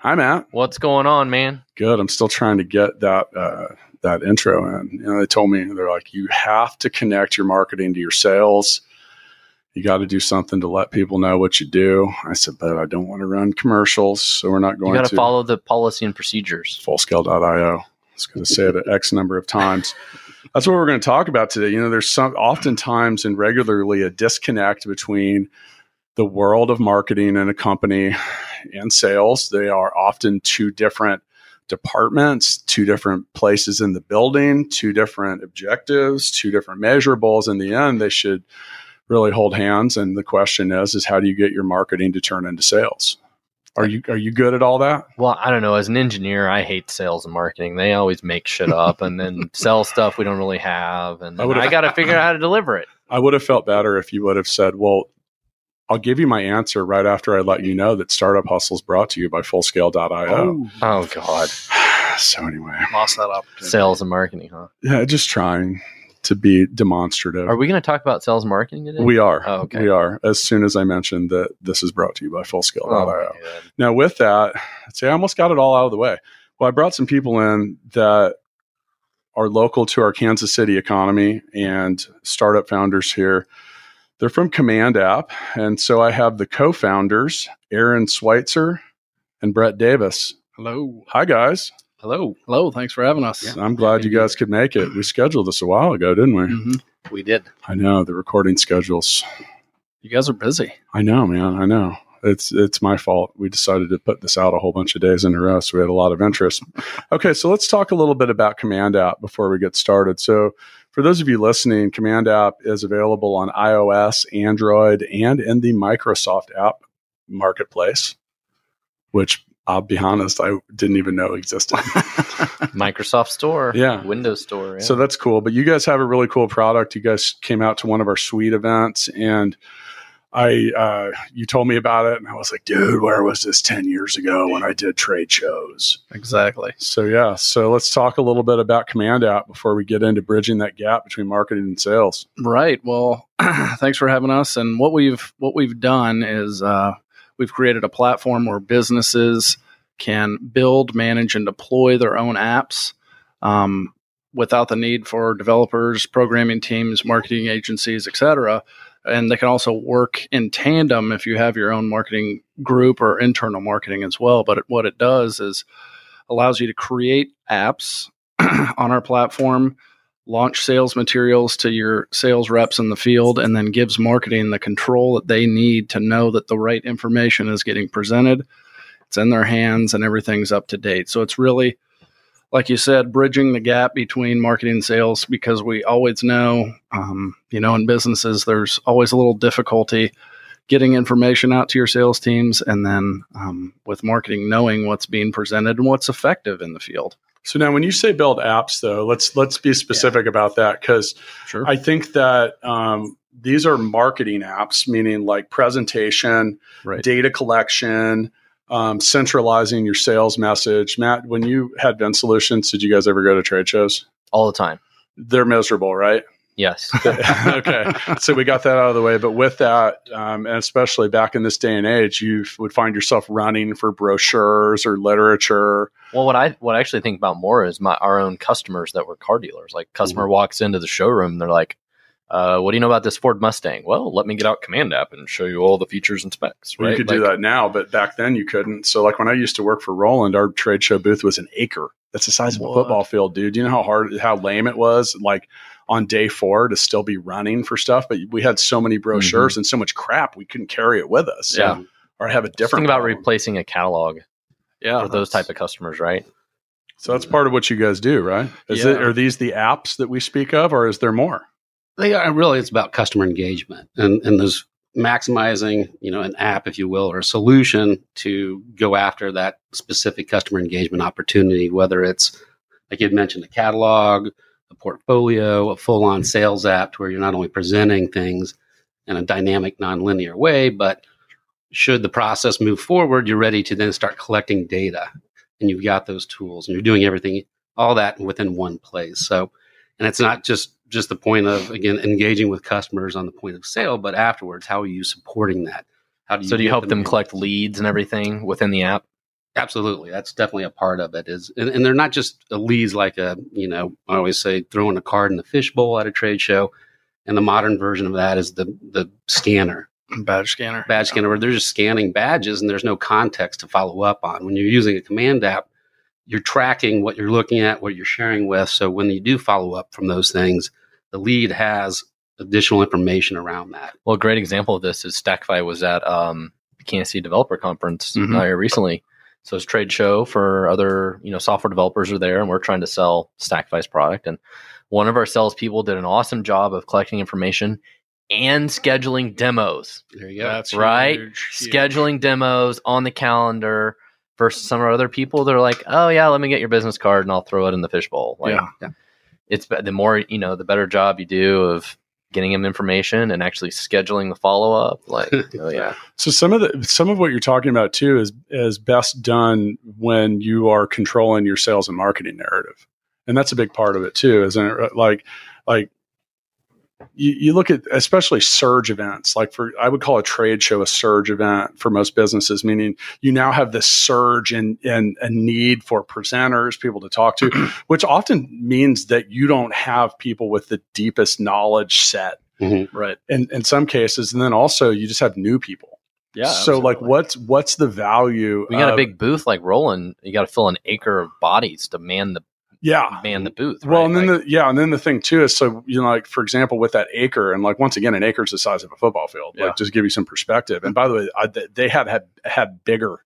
Hi, Matt. What's going on, man? Good. I'm still trying to get that uh, that intro in. You know, they told me they're like, you have to connect your marketing to your sales. You got to do something to let people know what you do. I said, but I don't want to run commercials, so we're not going You got to to follow the policy and procedures. fullscale.io. I was going to say it X number of times. That's what we're going to talk about today. You know, there's some oftentimes and regularly a disconnect between the world of marketing in a company and sales. They are often two different departments, two different places in the building, two different objectives, two different measurables. In the end, they should really hold hands. And the question is, is how do you get your marketing to turn into sales? Are you are you good at all that? Well, I don't know. As an engineer, I hate sales and marketing. They always make shit up and then sell stuff we don't really have, and I I, got to figure out how to deliver it. I would have felt better if you would have said, well, I'll give you my answer right after I let you know that Startup Hustle is brought to you by fullscale.io. Oh. oh God, So anyway, lost that opportunity. sales and marketing, huh? yeah, just trying to be demonstrative. Are we going to talk about sales and marketing today? we are. Oh, okay. We are. As soon as I mentioned that this is brought to you by Oh, fullscale.io. my God. Now, with that, I'd say I almost got it all out of the way. Well, I brought some people in that are local to our Kansas City economy and startup founders here. They're from Command App. And so I have the co founders, Aaron Schweitzer and Brett Davis. Hello. Hi, guys. Hello. Hello. Thanks for having us. I'm glad you guys could make it. We scheduled this a while ago, didn't we? hmm We did. I know the recording schedules. You guys are busy. I know, man. I know. It's it's my fault. We decided to put this out a whole bunch of days in a row, so we had a lot of interest. Okay, so let's talk a little bit about Command App before we get started. So, for those of you listening, Command App is available on iOS, Android, and in the Microsoft App Marketplace, which I'll be honest, I didn't even know existed. Microsoft Store, Yeah. Windows Store. Yeah. So that's cool. But you guys have a really cool product. You guys came out to one of our suite events and I uh, you told me about it and I was like, dude, where was this 10 years ago when I did trade shows? Exactly. So yeah, so let's talk a little bit about Command App before we get into bridging that gap between marketing and sales. Right. Well, thanks for having us. And what we've what we've done is uh, we've created a platform where businesses can build, manage, and deploy their own apps um, without the need for developers, programming teams, marketing agencies, etc. And they can also work in tandem if you have your own marketing group or internal marketing as well. But what it does is allows you to create apps on our platform launch sales materials to your sales reps in the field and then gives marketing the control that they need to know that the right information is getting presented it's in their hands and everything's up to date so it's really like you said bridging the gap between marketing and sales because we always know um, you know in businesses there's always a little difficulty getting information out to your sales teams and then um, with marketing knowing what's being presented and what's effective in the field. So now when you say build apps though, let's let's be specific about that cuz sure. I think that um, these are marketing apps, meaning like presentation, right. data collection, um, centralizing your sales message. Matt, when you had VinSolutions, did you guys ever go to trade shows? all the time. They're miserable, right? Yes. okay, so we got that out of the way. But with that, um, and especially back in this day and age, you would find yourself running for brochures or literature. Well, what I what I actually think about more is my our own customers that were car dealers. Like, customer Mm-hmm. walks into the showroom, they're like, uh, "What do you know about this Ford Mustang?" Well, let me get out Command App and show you all the features and specs. Well, Right? You could do that now, but back then you couldn't. So, like when I used to work for Roland, our trade show booth was an acre. That's the size of a What? football field, dude. Do you know how hard, how lame it was? Like on day four to still be running for stuff, but we had so many brochures and so much crap we couldn't carry it with us. Yeah. or have a different. think about problem. replacing a catalog yeah for those type of customers, right? So that's part of what you guys do, right? Is Yeah. it are these the apps that we speak of, or is there more? They are really it's about customer engagement, and and those maximizing, you know, an app, if you will, or a solution to go after that specific customer engagement opportunity, whether it's like you mentioned, a catalog, a portfolio, a full-on sales app where you're not only presenting things in a dynamic, nonlinear way, but should the process move forward, you're ready to then start collecting data and you've got those tools and you're doing everything, all that within one place. So, and it's not just just the point of again engaging with customers on the point of sale, but afterwards, how are you supporting that? How do you so do you help them in- collect leads and everything within the app? Absolutely, that's definitely a part of it. Is and, and they're not just leads like a you know I always say throwing a card in the fishbowl at a trade show, and the modern version of that is the the scanner Badge scanner. badge scanner where they're just scanning badges and there's no context to follow up on. When you're using a command app, you're tracking what you're looking at, what you're sharing with. So when you do follow up from those things, the lead has additional information around that. Well, a great example of this is Stackify was at um, the Kansas City Developer Conference uh, here recently. So it's a trade show for other, you know, software developers are there, and we're trying to sell Stackify's product. And one of our salespeople did an awesome job of collecting information and scheduling demos. There you go. That's Right? huge, huge. Scheduling demos on the calendar versus some of our other people that are like, oh yeah, let me get your business card and I'll throw it in the fishbowl. Like, yeah. It's the more you know, the better job you do of getting them information and actually scheduling the follow up. Like, oh yeah, So some of the some of what you're talking about too is is best done when you are controlling your sales and marketing narrative, and that's a big part of it too, isn't it? Like like you, you look at especially surge events, like for I would call a trade show a surge event for most businesses, meaning you now have this surge in in a need for presenters, people to talk to, which often means that you don't have people with the deepest knowledge set mm-hmm. Right. in, in some cases, and then also you just have new people. Yeah. so like what's what's the value we got a big booth like Roland. You got to fill an acre of bodies to man the yeah man the booth. well right? and then Like, the yeah and then the thing too is so you know like for example with that acre and like once again an acre is the size of a football field Yeah. like just give you some perspective and by the way I, they have had had bigger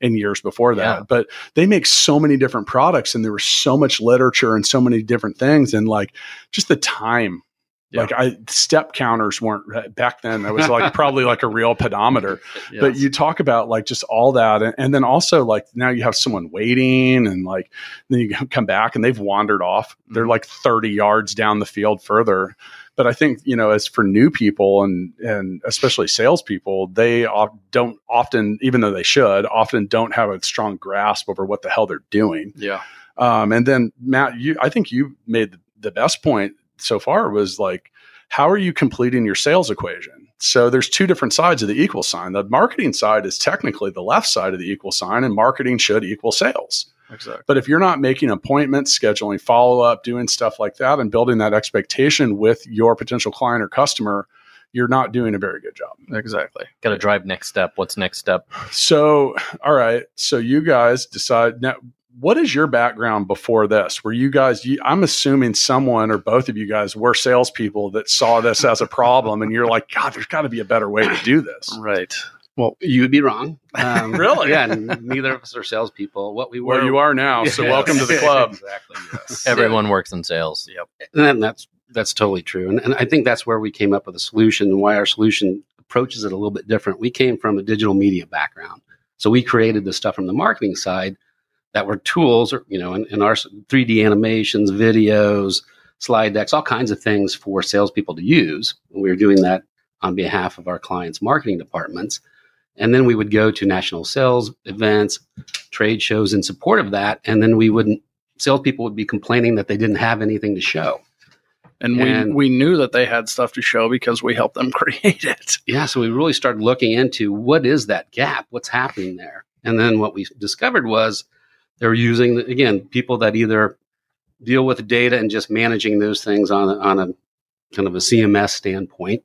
in years before that Yeah. but they make so many different products and there was so much literature and so many different things and like just the time Yeah. like i step counters weren't back then that was like probably like a real pedometer but you talk about like just all that and, and then also like now you have someone waiting and like then you come back and they've wandered off they're Mm-hmm. like 30 yards down the field further but i think you know as for new people and and especially salespeople they of- don't often even though they should often don't have a strong grasp over what the hell they're doing yeah. um, and then Matt, you, I think you made the best point so far was like, how are you completing your sales equation? So there's two different sides of the equal sign. The marketing side is technically the left side of the equal sign, and marketing should equal sales. Exactly. But if you're not making appointments, scheduling follow up, doing stuff like that, and building that expectation with your potential client or customer, you're not doing a very good job. Exactly. got to drive next step. What's next step? So, all right. So you guys decide now. What is your background before this? Were you guys? You, I'm assuming someone or both of you guys were salespeople that saw this as a problem, and you're like, God, there's got to be a better way to do this. Right. Well, You would be wrong. Um, Really? Yeah. Neither of us are salespeople. What we were. Where you are now. So Yes. welcome to the club. exactly. Yes. Everyone works in sales. Yep. And that's that's totally true. And, and I think that's where we came up with a solution and why our solution approaches it a little bit different. We came from a digital media background. So we created the stuff from the marketing side that were tools, or, you know, in, in our 3D animations, videos, slide decks, all kinds of things for salespeople to use. And we were doing that on behalf of our clients' marketing departments. And then we would go to national sales events, trade shows in support of that. And then we wouldn't, salespeople would be complaining that they didn't have anything to show. And, And- we we knew that they had stuff to show because we helped them create it. Yeah, so we really started looking into what is that gap? What's happening there? And then what we discovered was they're using again people that either deal with data and just managing those things on a, on a kind of a CMS standpoint,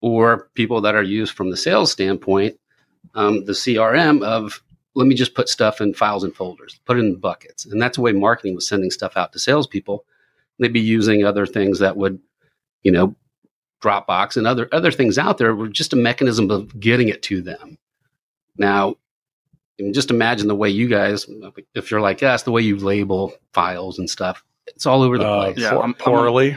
or people that are used from the sales standpoint, um, the CRM of let me just put stuff in files and folders, put it in buckets, and that's the way marketing was sending stuff out to salespeople. They'd be using other things that would, you know, Dropbox and other other things out there were just a mechanism of getting it to them. Now, I mean, just imagine the way you guys, if you're like us, the way you label files and stuff. it's all over the Uh, place. Yeah, poor- I'm- I'm- poorly.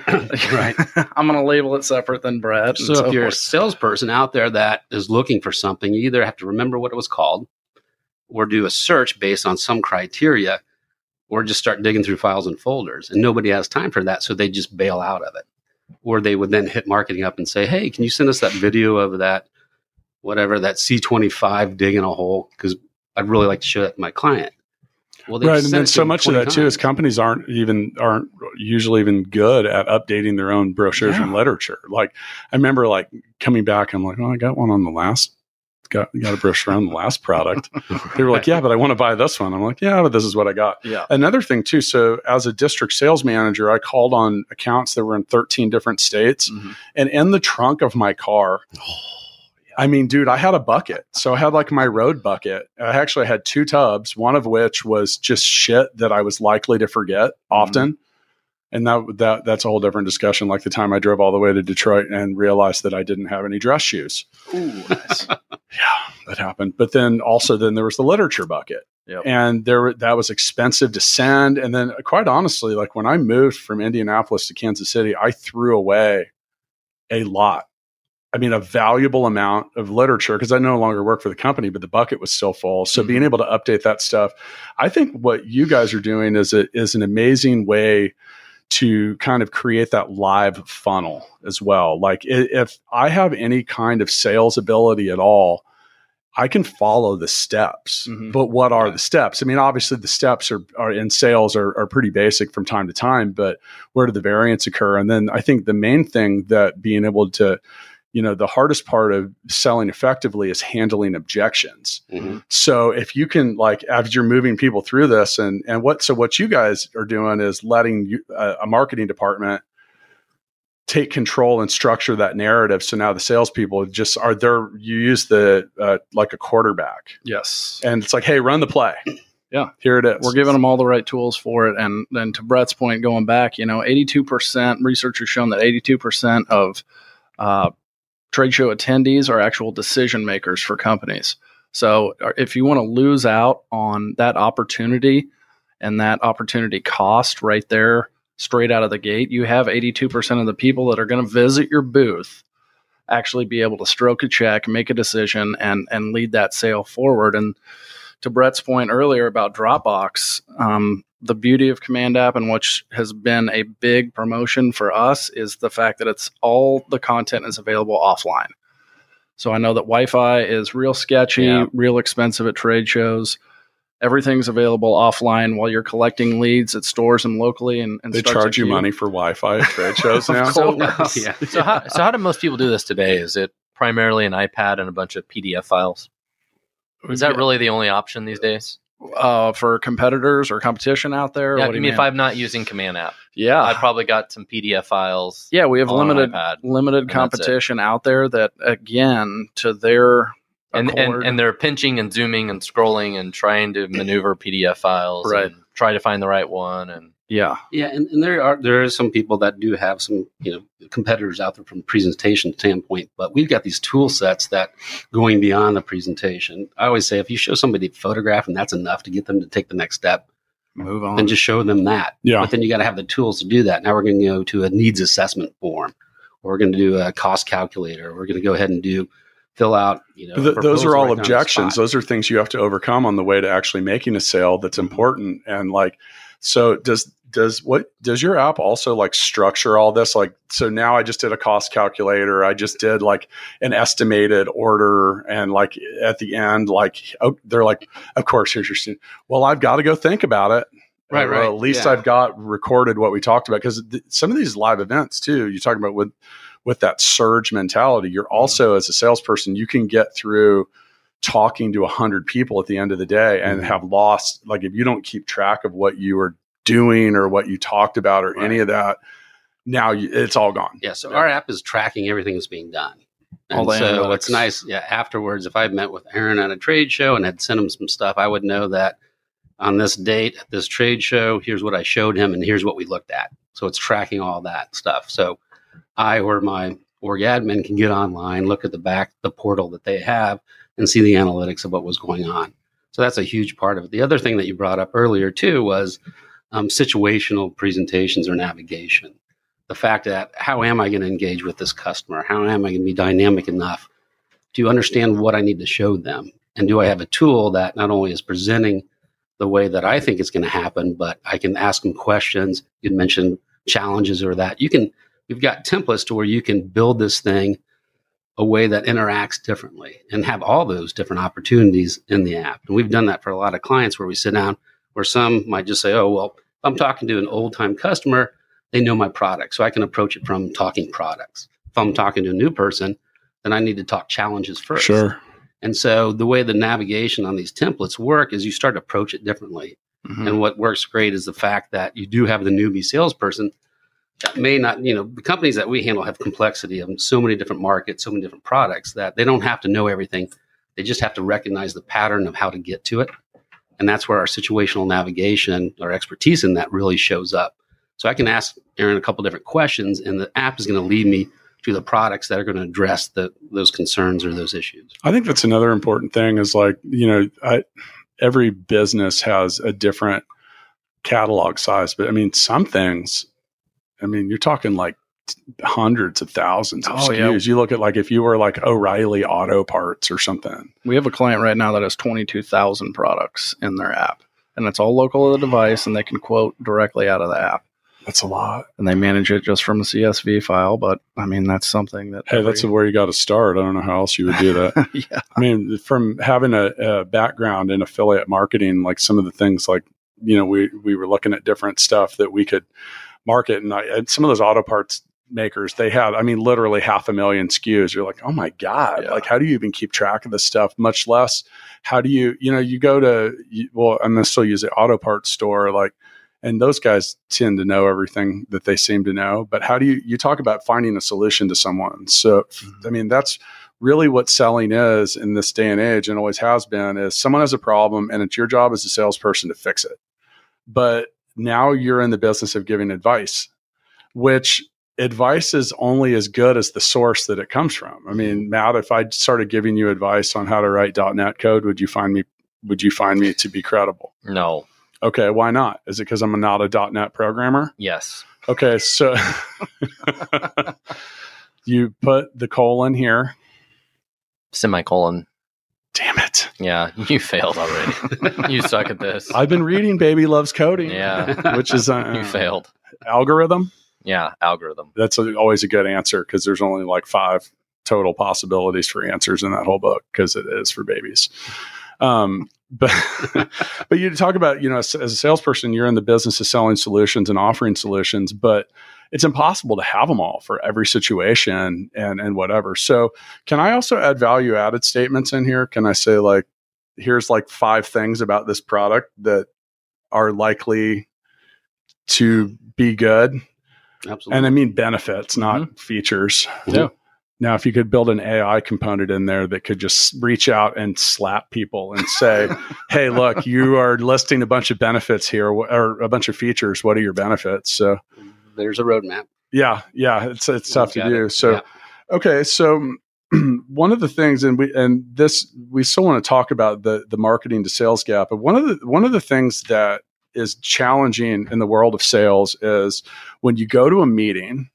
Right. I'm going to label it separate than Brett. and So, if you're a salesperson out there that is looking for something, you either have to remember what it was called or do a search based on some criteria or just start digging through files and folders. And nobody has time for that. So they just bail out of it. Or they would then hit marketing up and say, hey, can you send us that video of that, whatever, that C25 digging a hole? Because I'd really like to show that to my client. Well, right and then so much of 20 that too is companies aren't even aren't usually even good at updating their own brochures and literature. Like i remember like coming back i'm like oh i got one on the last got got a brochure on the last product. They were like yeah but i want to buy this one. I'm like yeah but this is what i got. Yeah. another thing too so as a district sales manager i called on accounts that were in 13 different states Mhm. and in the trunk of my car I mean, dude, I had a bucket. So I had like my road bucket. I actually had two tubs, one of which was just shit that I was likely to forget mm-hmm. often. And that that that's a whole different discussion. Like the time I drove all the way to Detroit and realized that I didn't have any dress shoes. Ooh, nice. Yeah, that happened. But then also then there was the literature bucket. Yep. And there that was expensive to send. And then quite honestly, like when I moved from Indianapolis to Kansas City, I threw away a lot. I mean, a valuable amount of literature because I no longer work for the company, but the bucket was still full. So Mhm. being able to update that stuff, I think what you guys are doing is a, is an amazing way to kind of create that live funnel as well. Like if I have any kind of sales ability at all, I can follow the steps. Mhm. But what are the steps? I mean, obviously the steps are, are in sales are, are pretty basic from time to time, but where do the variants occur? And then I think the main thing that being able to, you know, the hardest part of selling effectively is handling objections. Mhm. So if you can like as you're moving people through this and and what so what you guys are doing is letting you, uh, a marketing department take control and structure that narrative. So now the salespeople just are there. You use the uh, like a quarterback, yes. and it's like, hey, run the play. Yeah. here it is. We're giving them all the right tools for it. And then to Brett's point, going back, you know, 82%, research has shown that 82% of uh, trade show attendees are actual decision makers for companies. So uh, if you want to lose out on that opportunity and that opportunity cost right there, straight out of the gate, you have 82% of the people that are going to visit your booth actually be able to stroke a check, make a decision, and and lead that sale forward. And to Brett's point earlier about Dropbox, um, the beauty of Command App and which has been a big promotion for us is the fact that it's all the content is available offline. So I know that Wi-Fi is real sketchy, Yeah. real expensive at trade shows. Everything's available offline while you're collecting leads at stores and locally. And, and they charge you money for Wi-Fi at trade shows Of now. course. yeah. So how so how do most people do this today? Is it primarily an iPad and a bunch of PDF files? Is that really the only option these days? Uh, for competitors or competition out there? Yeah, What I mean, mean? if I'm not using Command App, yeah, I probably got some PDF files. yeah, we have limited iPad. limited competition out there that again to their and, and and they're pinching and zooming and scrolling and trying to maneuver PDF files, Right. And try to find the right one, and yeah Yeah, and, and there are there are some people that do have some you know competitors out there from a presentation standpoint, but we've got these tool sets that going beyond the presentation. I always say if you show somebody a photograph and that's enough to get them to take the next step, move on and just show them that. Yeah. But then you got to have the tools to do that. Now we're going to go to a needs assessment form. We're going to do a cost calculator. We're going to go ahead and do fill out. You know, th- those are all right objections. Those are things you have to overcome on the way to actually making a sale. That's mm-hmm. important. And like, so does does what does your app also like structure all this? Like, so now I just did a cost calculator. I just did like an estimated order, and like at the end, like oh, they're like, of course, here's your student. Well, I've got to go think about it. Right, Or right, at least yeah. I've got recorded what we talked about because th- some of these live events too. You talk about with with that surge mentality. You're also as a salesperson, you can get through talking to a hundred people at the end of the day and Mhm. have lost. Like if you don't keep track of what you were doing or what you talked about or any of that, now you, it's all gone. Yeah, so our app is tracking everything that's being done. All And the so analytics. it's nice. Yeah, afterwards, if I met with Aaron at a trade show and had sent him some stuff, I would know that on this date at this trade show, here's what I showed him and here's what we looked at. So it's tracking all that stuff. So I or my org admin can get online, look at the back, the portal that they have, and see the analytics of what was going on. So that's a huge part of it. The other thing that you brought up earlier too was um, situational presentations or navigation. The fact that how am I going to engage with this customer? How am I going to be dynamic enough to understand what I need to show them? And do I have a tool that not only is presenting the way that I think it's going to happen, but I can ask them questions. You mentioned challenges or that. You can, we've got templates to where you can build this thing a way that interacts differently and have all those different opportunities in the app. And we've done that for a lot of clients where we sit down, where some might just say, oh, well, if I'm talking to an old time customer, they know my product. So I can approach it from talking products. If I'm talking to a new person, then I need to talk challenges first. Sure. And so the way the navigation on these templates work is you start to approach it differently. Mhm. And what works great is the fact that you do have the newbie salesperson that may not, you know, the companies that we handle have complexity of so many different markets, so many different products that they don't have to know everything. They just have to recognize the pattern of how to get to it. And that's where our situational navigation, our expertise in that really shows up. So I can ask Aaron a couple different questions, and the app is going to lead me to the products that are going to address the, those concerns or those issues. I think that's another important thing is like, you know, I, every business has a different catalog size, but I mean, some things, I mean, you're talking like hundreds of thousands of Oh, SKUs. yeah. You look at like if you were like O'Reilly Auto Parts or something. We have a client right now that has 22,000 products in their app, and it's all local to the device, and they can quote directly out of the app. That's a lot. And they manage it just from a CSV file, but I mean, that's something that. Hey, that's where you got to start. I don't know how else you would do that. yeah. I mean, from having a, a background in affiliate marketing, like some of the things, like you know, we we were looking at different stuff that we could market, and, I, and some of those auto parts makers, they had, I mean, literally half a million SKUs. You're like, oh my god, Yeah. like how do you even keep track of this stuff? Much less, how do you, you know, you go to, you- well, I'm gonna still use the auto parts store, like. And those guys tend to know everything that they seem to know. But how do you you talk about finding a solution to someone? So, mm-hmm. I mean, that's really what selling is in this day and age and always has been is someone has a problem and it's your job as a salesperson to fix it but now you're in the business of giving advice which advice is only as good as the source that it comes from i mean matt if i started giving you advice on how to write .NET code would you find me would you find me to be credible No. okay why not is it because i'm not a .NET programmer Yes. okay so you put the colon here Semicolon. damn it Yeah, you failed already. you suck at this. I've been reading Baby Loves Coding, Yeah. which is uh, you failed. algorithm. Yeah, algorithm. That's a, always a good answer because there's only like five total possibilities for answers in that whole book because it is for babies. Um, but but you talk about you know as, as a salesperson, you're in the business of selling solutions and offering solutions, but it's impossible to have them all for every situation and and whatever. So can I also add value added statements in here? Can I say like here's like five things about this product that are likely to be good Absolutely. and I mean benefits, not mm-hmm. features. Yeah. Now, if you could build an AI component in there that could just reach out and slap people and say, "Hey, look, you are listing a bunch of benefits here, or a bunch of features. What are your benefits?" So, There's a roadmap. yeah, yeah, it's it's tough to do. it. So, Yeah. okay, so one of the things, and we and this we still want to talk about the the marketing to sales gap, but one of the one of the things that is challenging in the world of sales is when you go to a meeting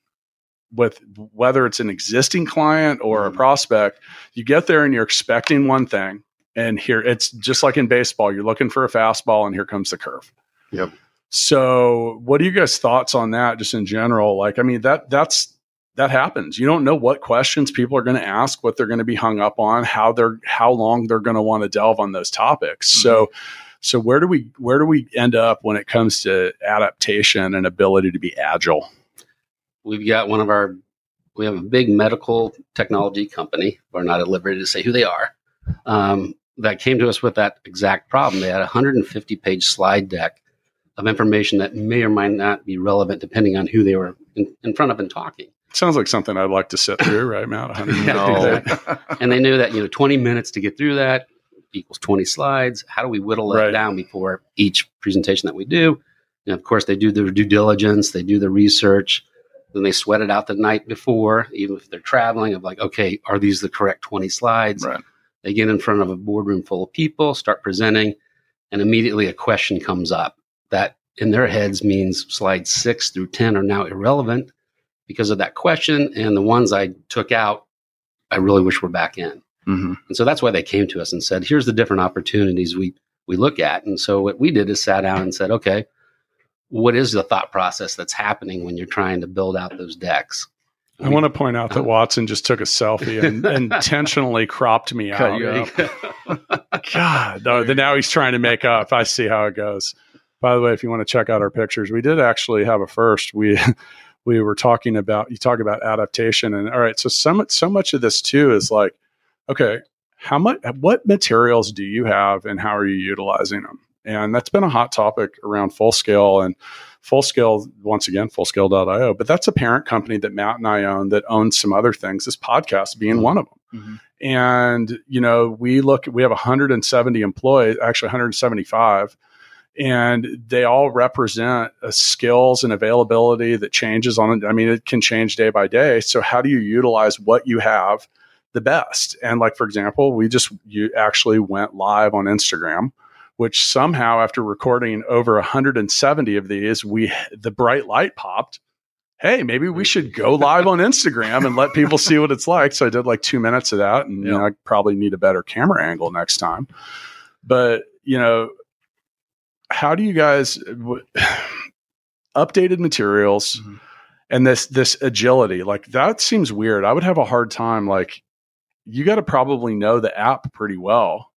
with whether it's an existing client or a Mhm. prospect, you get there and you're expecting one thing, and here it's just like in baseball, you're looking for a fastball, and here comes the curve. Yep. So, what are you guys' thoughts on that, just in general? Like, I mean that that's that happens. You don't know what questions people are going to ask, what they're going to be hung up on, how they're how long they're going to want to delve on those topics. So, so where do we where do we end up when it comes to adaptation and ability to be agile? We've got one of our, we have a big medical technology company. We're not at liberty to say who they are. Um, that came to us with that exact problem. They had a 150 page slide deck of information that may or might not be relevant depending on who they were in, in front of and talking. Sounds like something I'd like to sit through, right, Matt? 150 No. and they knew that you know 20 minutes to get through that equals 20 slides how do we whittle that Right. down before each presentation that we do and of course they do their due diligence they do the research then they sweat it out the night before even if they're traveling of like okay are these the correct 20 slides Right. they get in front of a boardroom full of people start presenting and immediately a question comes up that in their heads means slides six through 10 are now irrelevant because of that question. And the ones I took out, I really wish were back in. Mhm. And so that's why they came to us and said, here's the different opportunities we, we look at. And so what we did is sat down and said, okay, what is the thought process that's happening when you're trying to build out those decks? I want to point out that Watson just took a selfie and intentionally cropped me out. God, no, now he's trying to make up. I see how it goes. By the way, if you want to check out our pictures, we did actually have a first. We we were talking about you talk about adaptation, and all right, so so so much of this too is like, okay, how much what materials do you have, and how are you utilizing them? And that's been a hot topic around full scale and full scale once again fullscale.io but that's a parent company that matt and i own that owns some other things this podcast being one of them Mhm. and you know we look we have 170 employees actually 175 and they all represent skills and availability that changes on i mean it can change day by day so how do you utilize what you have the best. And like for example we just you actually went live on instagram which somehow after recording over 170 of these we the bright light popped. Hey maybe we should go live on instagram and let people see what it's like. So i did like two minutes of that and you know i probably need a better camera angle next time. But you know how do you guys w- updated materials Mhm. and this this agility? Like that seems weird. I would have a hard time like you got to probably know the app pretty well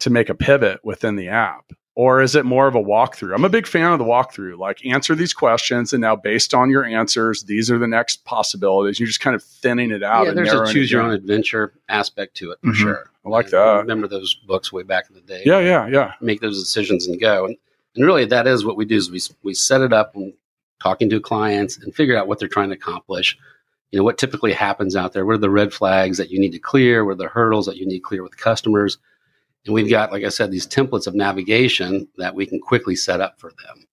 to make a pivot within the app or is it more of a walkthrough i'm a big fan of the walkthrough like answer these questions and now based on your answers these are the next possibilities you're just kind of thinning it out yeah, there's a choose your own adventure aspect to it for Mhm. sure. i like I that remember those books way back in the day. yeah yeah yeah make those decisions and go. And, and really, that is what we do: is we we set it up and talking to clients and figure out what they're trying to accomplish. You know, what typically happens out there? What are the red flags that you need to clear? What are the hurdles that you need to clear with customers? And we've got, like I said, these templates of navigation that we can quickly set up for them.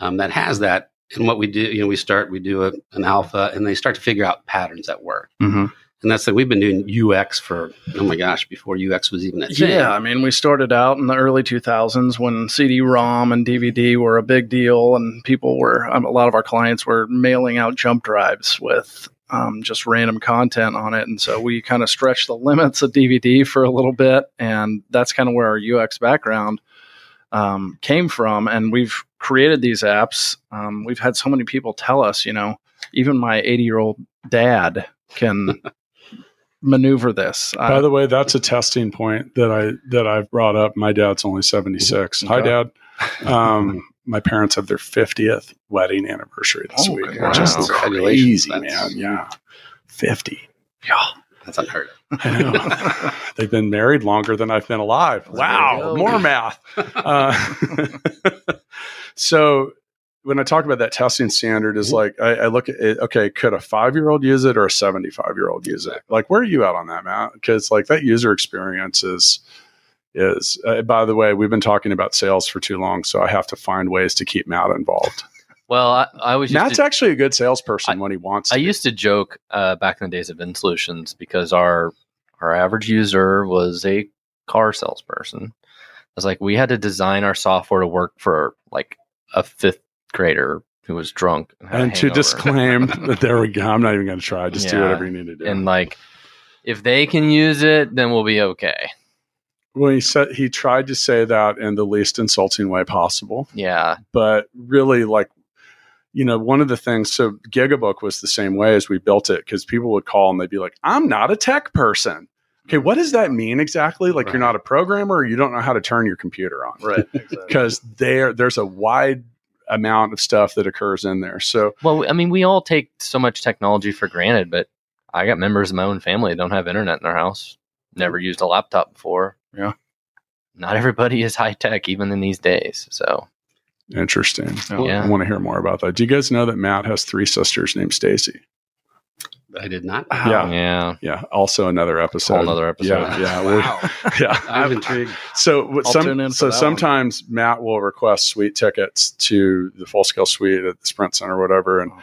Um, that has that. And what we do, you know, we start, we do a, an alpha, and they start to figure out patterns that work. mm-hmm. And that's that we've been doing UX for oh my gosh, before UX was even a thing. Yeah, I mean, we started out in the early 2000s when CD-ROM and DVD were a big deal, and people were um, a lot of our clients were mailing out jump drives with um, just random content on it, and so we kind of stretched the limits of DVD for a little bit, and that's kind of where our UX background um, came from, and we've created these apps. Um, we've had so many people tell us, you know, even my 80-year-old dad can. maneuver this By the way, that's a testing point that I that I've brought up. My dad's only seventy six. Hi, Dad. Um, my parents have their fiftieth wedding anniversary this Oh, week, wow. which is Congratulations. crazy, man. Yeah, fifty. Yeah. That's unheard of. I know. They've been married longer than I've been alive. Wow, more math. Uh, so when I talk about that testing standard, is like I, I look at it. Okay, could a five year old use it or a seventy five year old use it? Like, where are you at on that, Matt? Because like that user experience is is. Uh, by the way, we've been talking about sales for too long, so I have to find ways to keep Matt involved. Well, I, I was Matt's to, actually a good salesperson when he wants. I be. used to joke uh, back in the days of VinSolutions because our our average user was a car salesperson. I was like, we had to design our software to work for like a fifth grader who was drunk and, and to disclaim that there we go. I'm not even going to try. Just do whatever you need to do. and like if they can use it, then we'll be okay. Well, he said he tried to say that in the least insulting way possible, Yeah, but really, like, you know, one of the things. So Gigabook was the same way as we built it because people would call and they'd be like, "I'm not a tech person." Okay, what does that mean exactly? Like, you're not a programmer, or you don't know how to turn your computer on, right, exactly. Because there, there's a wide amount of stuff that occurs in there. So Well, I mean, we all take so much technology for granted, but I got members of my own family that don't have internet in their house. Never used a laptop before. Yeah. Not everybody is high tech, even in these days. So, interesting. Oh, I want to hear more about that. Do you guys know that Matt has three sisters named Stacy? I did not. Yeah. yeah. Yeah, also another episode. Whole nother episode. Yeah, yeah, Wow. yeah. I'm intrigued. So I'll some, tune in so that one. sometimes Matt will request suite tickets to the full scale suite at the Sprint Center or whatever, and oh.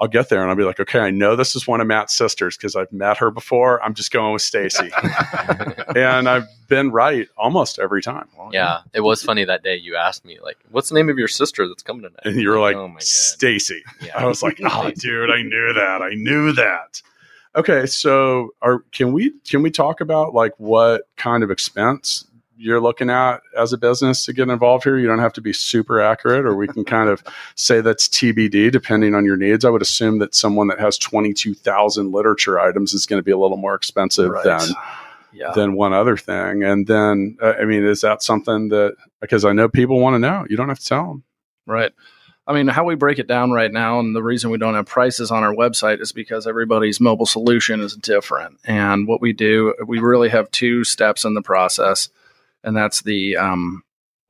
I'll get there and I'll be like, okay, I know this is one of Matt's sisters because I've met her before. I'm just going with Stacy. and I've been right almost every time. yeah, it was funny that day you asked me like, "What's the name of your sister that's coming tonight?" And you were like, "Oh my. Stacy. Yeah. I was like, oh, dude, I knew that. I knew that. Okay, so are can we can we talk about like what kind of expense you're looking at as a business to get involved here? You don't have to be super accurate, or we can kind of say that's TBD depending on your needs. I would assume that someone that has twenty two thousand literature items is going to be a little more expensive Right. than Yeah. than one other thing. And then, uh, I mean, is that something that because I know people want to know? You don't have to tell them. Right. I mean, how we break it down right now, and the reason we don't have prices on our website is because everybody's mobile solution is different. And what we do, we really have two steps in the process, and that's the um,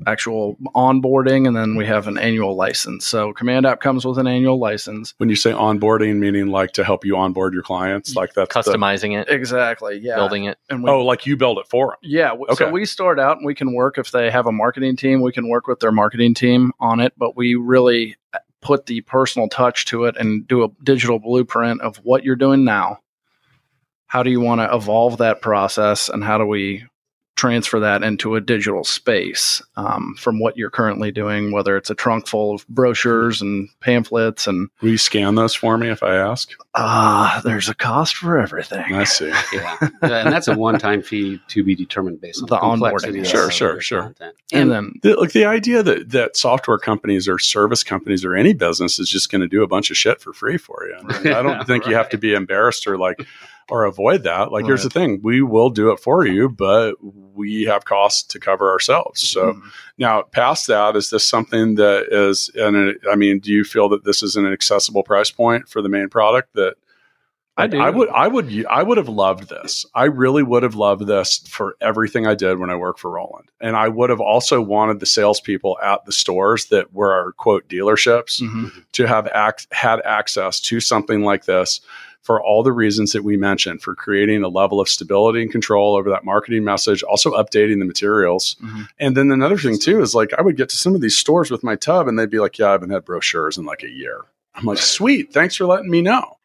actual onboarding, and then we have an annual license. So Command App comes with an annual license. When you say onboarding, meaning like to help you onboard your clients, like that's the- Customizing it, Exactly. Yeah. building it. And we, oh, like you build it for them. Yeah. w- Okay. So we start out and we can work if they have a marketing team, we can work with their marketing team on it, but we really put the personal touch to it and do a digital blueprint of what you're doing now. How do you want to evolve that process and how do we transfer that into a digital space um, from what you're currently doing, whether it's a trunk full of brochures and pamphlets and Will you scan those for me if I ask? ah, there's a cost for everything. I see. Yeah. Yeah, and that's a one-time fee to be determined based on The the, onboarding. Sure, sure, sure. content. And then The, like the idea that that software companies or service companies or any business is just going to do a bunch of shit for free for you. I, mean, I don't think you have to be embarrassed or like or avoid that. Like, here's the thing: we will do it for you, but we have costs to cover ourselves. So Mhm. now, past that, is this something that is? And I mean, do you feel that this is an accessible price point for the main product that? I do. I would, I would, I would have loved this. I really would have loved this for everything I did when I worked for Roland, and I would have also wanted the salespeople at the stores that were our quote dealerships Mhm. to have ac- had access to something like this for all the reasons that we mentioned for creating a level of stability and control over that marketing message, also updating the materials. Mhm. And then another thing too is like I would get to some of these stores with my tub and they'd be like, "Yeah, I haven't had brochures in like a year." I'm like, "Sweet, thanks for letting me know."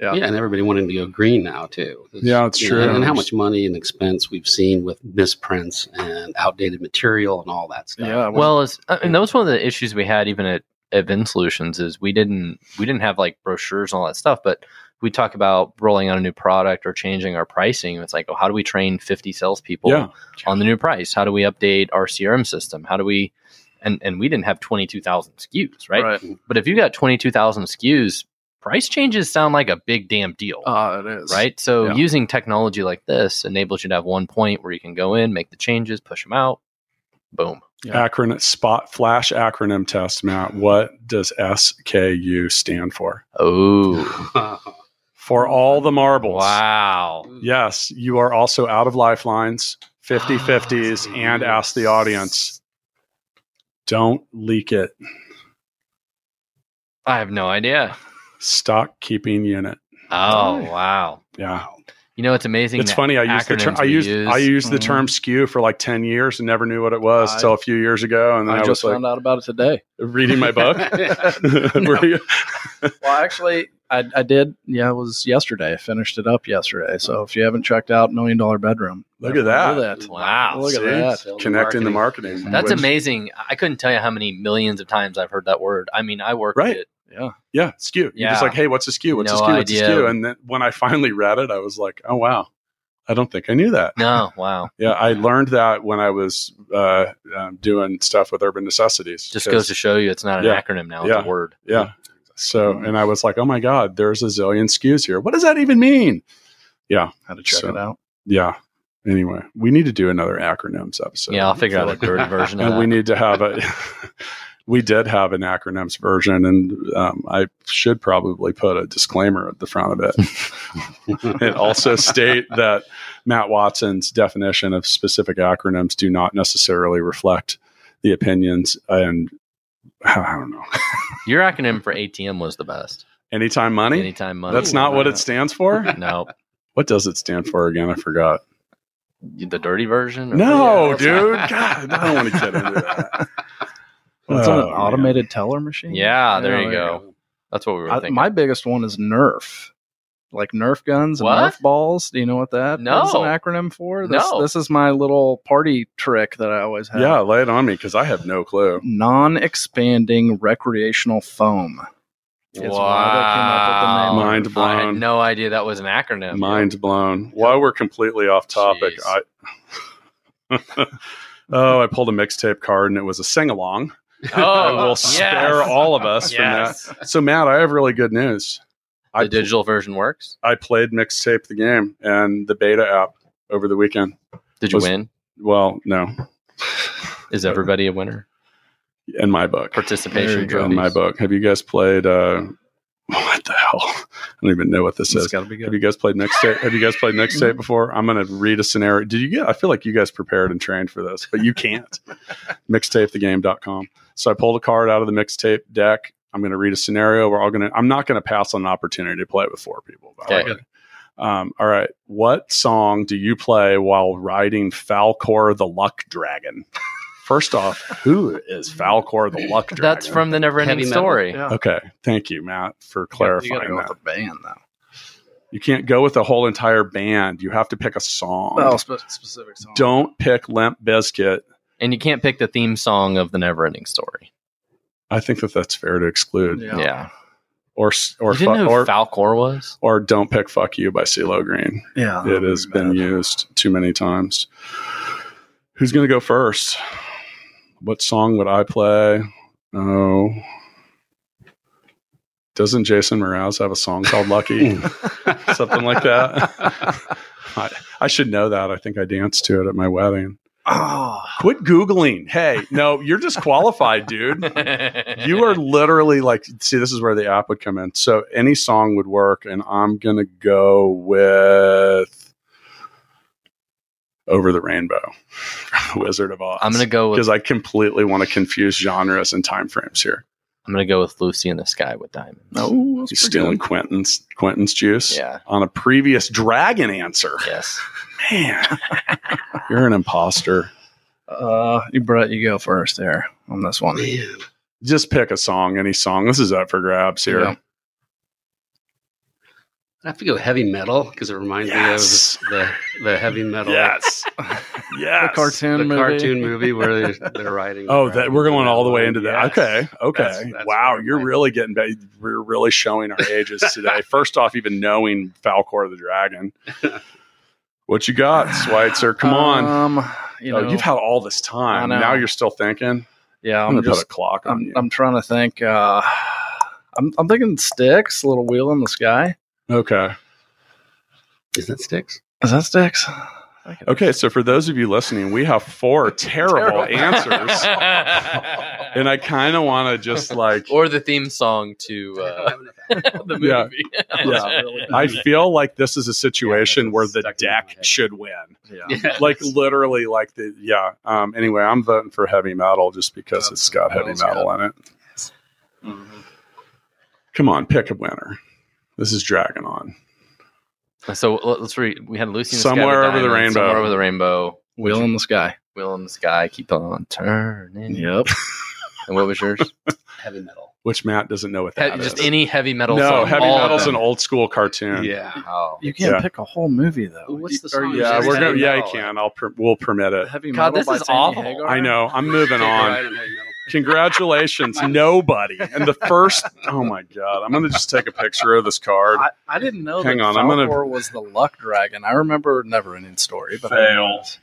Yeah. Yeah, and everybody wanting to go green now too. It's- Yeah, it's true. know, and how much money and expense we've seen with misprints and outdated material and all that stuff. Yeah. Well, it's, uh, and that was one of the issues we had even at, at Vin Solutions is we didn't we didn't have like brochures and all that stuff, but we talk about rolling out a new product or changing our pricing. It's like, oh, how do we train fifty salespeople Yeah. on the new price? How do we update our CRM system? How do we and and we didn't have twenty two thousand SKUs, right? Right. But if you got twenty two thousand SKUs, price changes sound like a big damn deal. Uh, it is. right? So Yeah. using technology like this enables you to have one point where you can go in, make the changes, push them out, boom. Yeah. Acronym spot flash acronym test, Matt. What does SKU stand for? Oh, For all the marbles. wow. Yes, you are also out of lifelines, 50 50s, and ask the audience. Don't leak it. I have no idea. Stock keeping unit. Oh, Oh. wow. Yeah. You know, it's amazing. It's funny. I used the term, acronyms I used use- I used the Mhm. term SKU for like 10 years and never knew what it was I- until a few years ago. And then I, I, was just like found out about it today. reading my book. Well, actually, I, I did. Yeah, it was yesterday. I finished it up yesterday. So if you haven't checked out Million Dollar Bedroom, Look at that. definitely do Wow. Look at that. Sales and Connecting the marketing. marketing. That's which- amazing. I couldn't tell you how many millions of times I've heard that word. I mean, I work Right. with it. Yeah. Yeah, SKU. You're just like, hey, what's a skew? What's a skew? SKU? What's a skew? And then when I finally read it, I was like, oh, wow. I don't think I knew that. No, wow. Yeah, I learned that when I was uh, um, doing stuff with Urban Necessities. Just goes to show you it's not an Yeah. acronym now, it's Yeah. a word. yeah. So, Mhm. and I was like, oh my God, there's a zillion SKUs here. What does that even mean? Yeah, had to check So- it out. Yeah. Anyway, we need to do another acronyms episode. yeah, I'll figure out a dirty version of and that. we need to have a. we did have an acronyms version, and um, I should probably put a disclaimer at the front of it. and also state that Matt Watson's definition of specific acronyms do not necessarily reflect the opinions and I don't know. Your acronym for ATM was the best. Anytime money? Anytime money. That's not what it stands for? No, What does it stand for again? I forgot. the dirty version. or- No, dude. God, I don't want to get into that. Well, it's on an Oh, man. automated teller machine. Yeah, there you go. That's what we were I, thinking. my biggest one is Nerf. Like Nerf guns and What? Nerf balls. Do you know what that No. is an acronym for? This, No. This is my little party trick that I always have. Yeah, lay it on me because I have no clue. Non-expanding recreational foam. is why they came up with the name. Mind I had no idea that was an acronym. Mind blown. While we're completely off topic, Jeez. I oh, I pulled a mixtape card and it was a sing along. Oh, I will yes. spare all of us Yes. from that. So, Matt, I have really good news. I The digital version works. I played mixtape the game and the beta app over the weekend. Did you Was- win? Well, no, Is everybody a winner? in my book. Participation you In my book, have you guys played? uh What the hell? I don't even know what this It's is. got to be Have you guys played mixtape? Have you guys played mixtape before? I'm going to read a scenario. Did you get? I feel like you guys prepared and trained for this, but you can't. Mixtapethegame.com. So I pulled a card out of the mixtape deck. I'm going to read a scenario. We're all going to. I'm not going to pass on an opportunity to play with four people. by Okay. Um, all right. What song do you play while riding Falkor the Luck Dragon? First off, who is Falkor the Luck Dragon? That's from the Never Ending Story. Yeah. Okay. Thank you, Matt, for You clarifying gotta go that. with the band though. You can't go with the whole entire band. You have to pick a song. Oh, spe- specific song. Don't pick Limp Bizkit. And you can't pick the theme song of the Never Ending Story. I think that that's fair to exclude. Yeah. Yeah. Or or you didn't fu- know who or Falkor was? or don't pick "Fuck You" by CeeLo Green. Yeah, It has been used too many times. Who's going to go first? What song would I play? Oh, doesn't Jason Mraz have a song called "Lucky"? Something like that. I, I should know that. I think I danced to it at my wedding. Oh, Quit Googling. Hey, no, you're disqualified, dude. You are literally like, see, this is where the app would come in. So any song would work, and I'm going to go with Over the Rainbow, Wizard of Oz. I'm gonna go because I completely want to confuse genres and time frames here. I'm gonna go with Lucy in the Sky with Diamonds. no, that's He's stealing good. Quentin's Quentin's juice Yeah. on a previous dragon answer. Yes. Man, you're an imposter. Uh, you Brett, you go first there on this one. Man. Just pick a song, any song. This is up for grabs here. Yeah. I have to go heavy metal because it reminds Yes. me of the, the heavy metal Yes. yes. The cartoon the movie. cartoon movie where they're, they're riding. Oh, that we're going all the way into that. Yes. Okay, okay. That's- that's wow, you're my- really getting. ba- We're really showing our ages today. First off, even knowing Falkor the Dragon. What you got, Schweitzer? Come on. Um, you know, oh, you've had all this time. Now you're still thinking. yeah, I'm, I'm gonna put a just, clock on I'm, you. I'm trying to think. Uh, I'm, I'm thinking Styx, a little wheel in the sky. Okay. Is that Styx? Is that Styx? Okay. So for those of you listening, we have four terrible answers, and I kind of want to just like. or the theme song to uh, the movie. Yeah. Yeah, I feel like this is a situation Yeah, where the stuck in my deck should win. Yeah. Yes. like literally like the yeah um anyway i'm voting for heavy metal just because it's got heavy Metal's metal in it Mm-hmm. come on pick a winner this is dragging on So let- let's read. We had Lucy in the Somewhere Sky Over with the Rainbow. Somewhere over the rainbow. Wheel in the sky. Wheel in the sky. Keep on turning. Yep. And what was yours? heavy metal. which matt doesn't know what He- that just is. any heavy metal no song. heavy all of metal's an old school cartoon Yeah. Oh. You can't Yeah. pick a whole movie though. What's the Are song? yeah we're gonna yeah i can i'll per, we'll permit it Heavy God, metal this by is Sammy awful. Hagar? i know i'm moving Take a on ride on heavy metal. congratulations nobody and the first oh my god i'm gonna just take a picture of this card I, I didn't know Hang that on, I'm gonna- was the luck dragon. I remember Never Ending Story, but I Fail. didn't know this.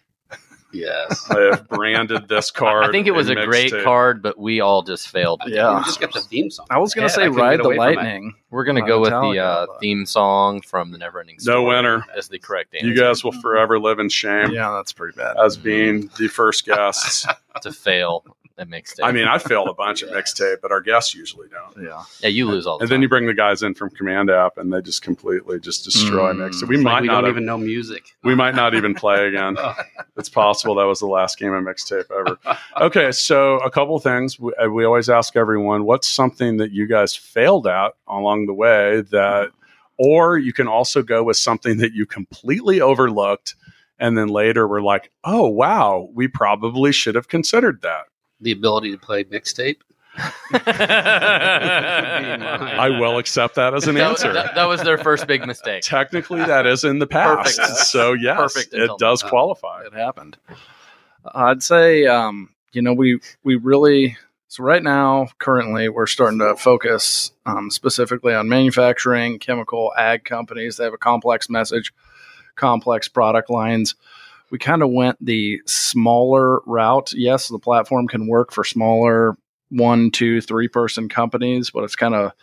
Yes. i have branded this card I think it was a great mixtape. card, but we all just failed. Yeah. You just got the theme song. I was gonna Yeah, say Ride the away from it. Lightning. We're gonna go with the uh, theme song from the Neverending No Story. winner. as the correct answer. you guys will forever live in shame Yeah, that's pretty bad. as being the first guests. to fail at mixtape. I mean, I failed a bunch at mixtape, but our guests usually don't. Yeah. yeah, you lose all the And time. then you bring the guys in from Command App, and they just completely just destroy Mm. mixtape. We It's like might we not don't have, even know music. we might not even play again. It's possible that was the last game of mixtape ever. Okay, so a couple things we, uh, we always ask everyone: what's something that you guys failed at along the way that, or you can also go with something that you completely overlooked. And then later we're like, oh, wow, we probably should have considered that. The ability to play mixtape. I will accept that as an That, answer. that- that was their first big mistake. Technically, that is in the past. Perfect. So, yes, Perfect it does qualify. it happened. I'd say, um, you know, we we really so right now, currently, we're starting to focus um, specifically on manufacturing, chemical, ag companies. They have a complex message, complex product lines. We kind of went the smaller route. Yes, the platform can work for smaller one, two, three person companies, but it's kind of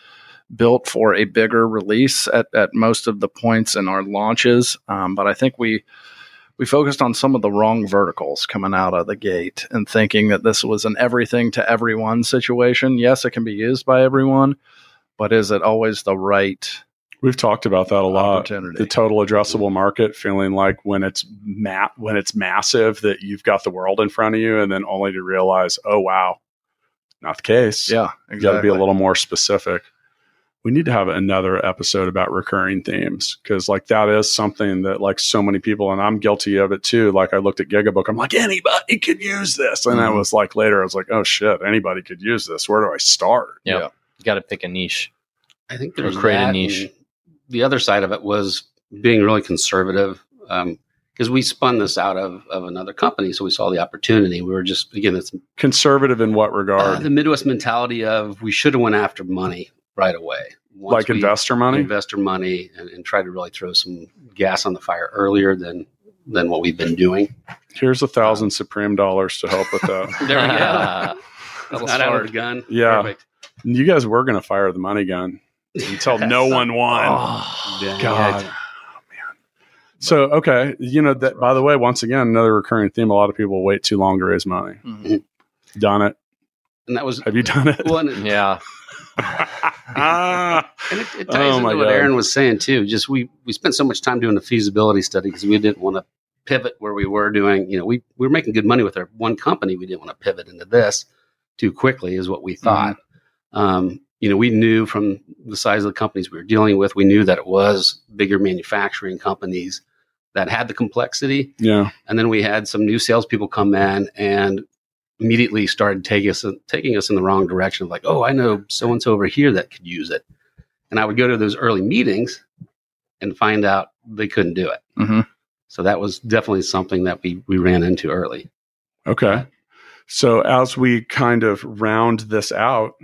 built for a bigger release at, at most of the points in our launches. Um, but I think we we focused on some of the wrong verticals coming out of the gate and thinking that this was an everything to everyone situation. Yes, it can be used by everyone, but is it always the right We've talked about that a lot. The total addressable market, feeling like when it's ma- when it's massive that you've got the world in front of you, and then only to realize, oh wow, not the case. yeah, you got to be a little more specific. We need to have another episode about recurring themes because, like, that is something that, like, so many people, and I'm guilty of it too. Like, I looked at Gigabook, I'm like, anybody could use this, and I Mhm. was like, later, I was like, oh shit, anybody could use this. Where do I start? Yeah. Yeah. You got to pick a niche. I think Or there's create a niche. and The other side of it was being really conservative because we spun this out of, of another company, so we saw the opportunity. We were just again, it's Conservative in what uh, regard? the Midwest mentality of we should have went after money right away, Once like investor money? investor money, and, and try to really throw some gas on the fire earlier than than what we've been doing. Here's a thousand Supreme dollars to help with that. There we go. That'll Not out of the gun. Yeah. Perfect. you guys were going to fire the money gun until no one won. Oh, God. yeah. So okay, you know that. By the way, once again, another recurring theme. A lot of people wait too long to raise money. Mhm. Done it? And that was Have you done it? well, and it, yeah. ah, and it, it Oh ties my into what God. Aaron was saying too. Just we we spent so much time doing the feasibility study because we didn't want to pivot where we were doing. You know, we we were making good money with our one company. We didn't want to pivot into this too quickly, is what we thought. Um, you know, we knew from the size of the companies we were dealing with, we knew that it was bigger manufacturing companies that had the complexity. yeah. And then we had some new salespeople come in and immediately started taking us taking us in the wrong direction of like, oh, I know so and so over here that could use it. And I would go to those early meetings and find out they couldn't do it. Mhm. So that was definitely something that we we ran into early. Okay. So as we kind of round this out,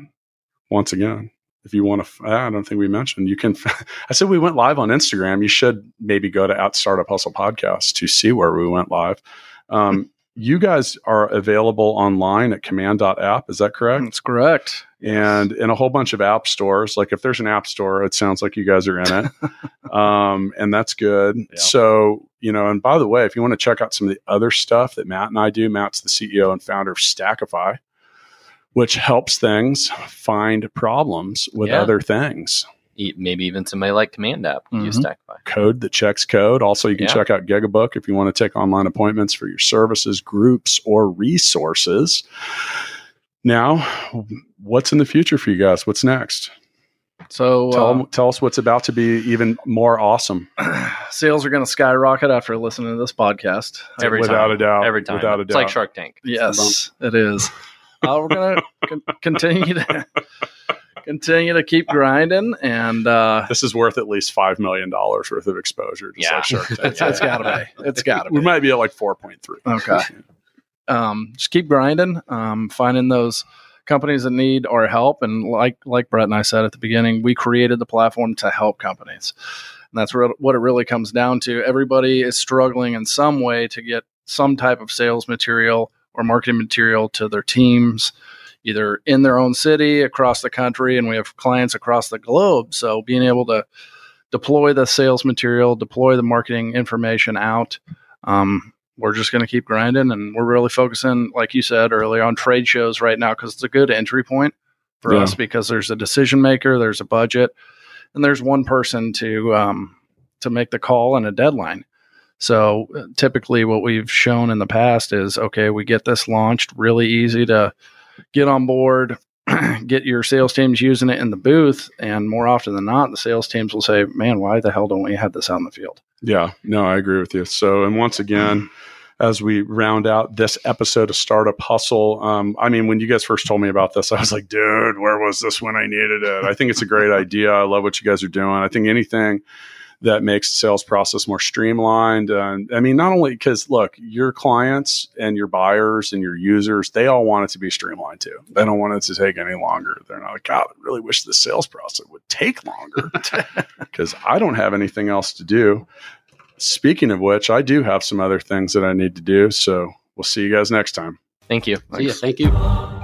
once again, if you want to, I don't think we mentioned you can. I said we went live on Instagram. You should maybe go to at Startup Hustle Podcast to see where we went live. Um, you guys are available online at command.app. Is that correct? That's correct. and in a whole bunch of app stores. Like if there's an app store, it sounds like you guys are in it, um, and that's good. Yeah. So you know, and by the way, if you want to check out some of the other stuff that Matt and I do, Matt's the CEO and founder of Stackify, which helps things find problems with Yeah. other things. Maybe even somebody like Command App could use. Stackify. Code that checks code. Also, you can Yeah. check out Gigabook if you want to take online appointments for your services, groups, or resources. Now, what's in the future for you guys? What's next? So tell, uh, tell us what's about to be even more awesome. sales are going to skyrocket after listening to this podcast. Every without time. a doubt. Every time. Without a It's doubt. like Shark Tank. Yes, it is. Uh, we're going to con- continue to continue to keep grinding, and uh, this is worth at least five million dollars worth of exposure. Just Yeah. like Shark Tank. it's, it's got to be. It's got to Be. We might be at like four point three. Okay. Um, just keep grinding, um, finding those companies that need our help, and like like Brett and I said at the beginning, we created the platform to help companies, and that's re- what it really comes down to. Everybody is struggling in some way to get some type of sales material or marketing material to their teams, either in their own city, across the country, and we have clients across the globe. So being able to deploy the sales material, deploy the marketing information out. Um, we're just going to keep grinding, and we're really focusing, like you said earlier, on trade shows right now because it's a good entry point for Yeah. us because there's a decision maker, there's a budget, and there's one person to um, to make the call and a deadline. So uh, typically, what we've shown in the past is okay, we get this launched really easy to get on board, get your sales teams using it in the booth, and more often than not, the sales teams will say, "Man, why the hell don't we have this out in the field?" Yeah, no, I agree with you. So, and once again, as we round out this episode of Startup Hustle. Um, I mean, when you guys first told me about this, I was like, dude, where was this when I needed it? I think it's a great idea. I love what you guys are doing. I think anything that makes the sales process more streamlined. And I mean, not only because look, your clients and your buyers and your users, they all want it to be streamlined too. They don't want it to take any longer. They're not like, God, I really wish the sales process would take longer because I don't have anything else to do. Speaking of which, I do have some other things that I need to do. So we'll see you guys next time. Thank you. See ya. Thank you.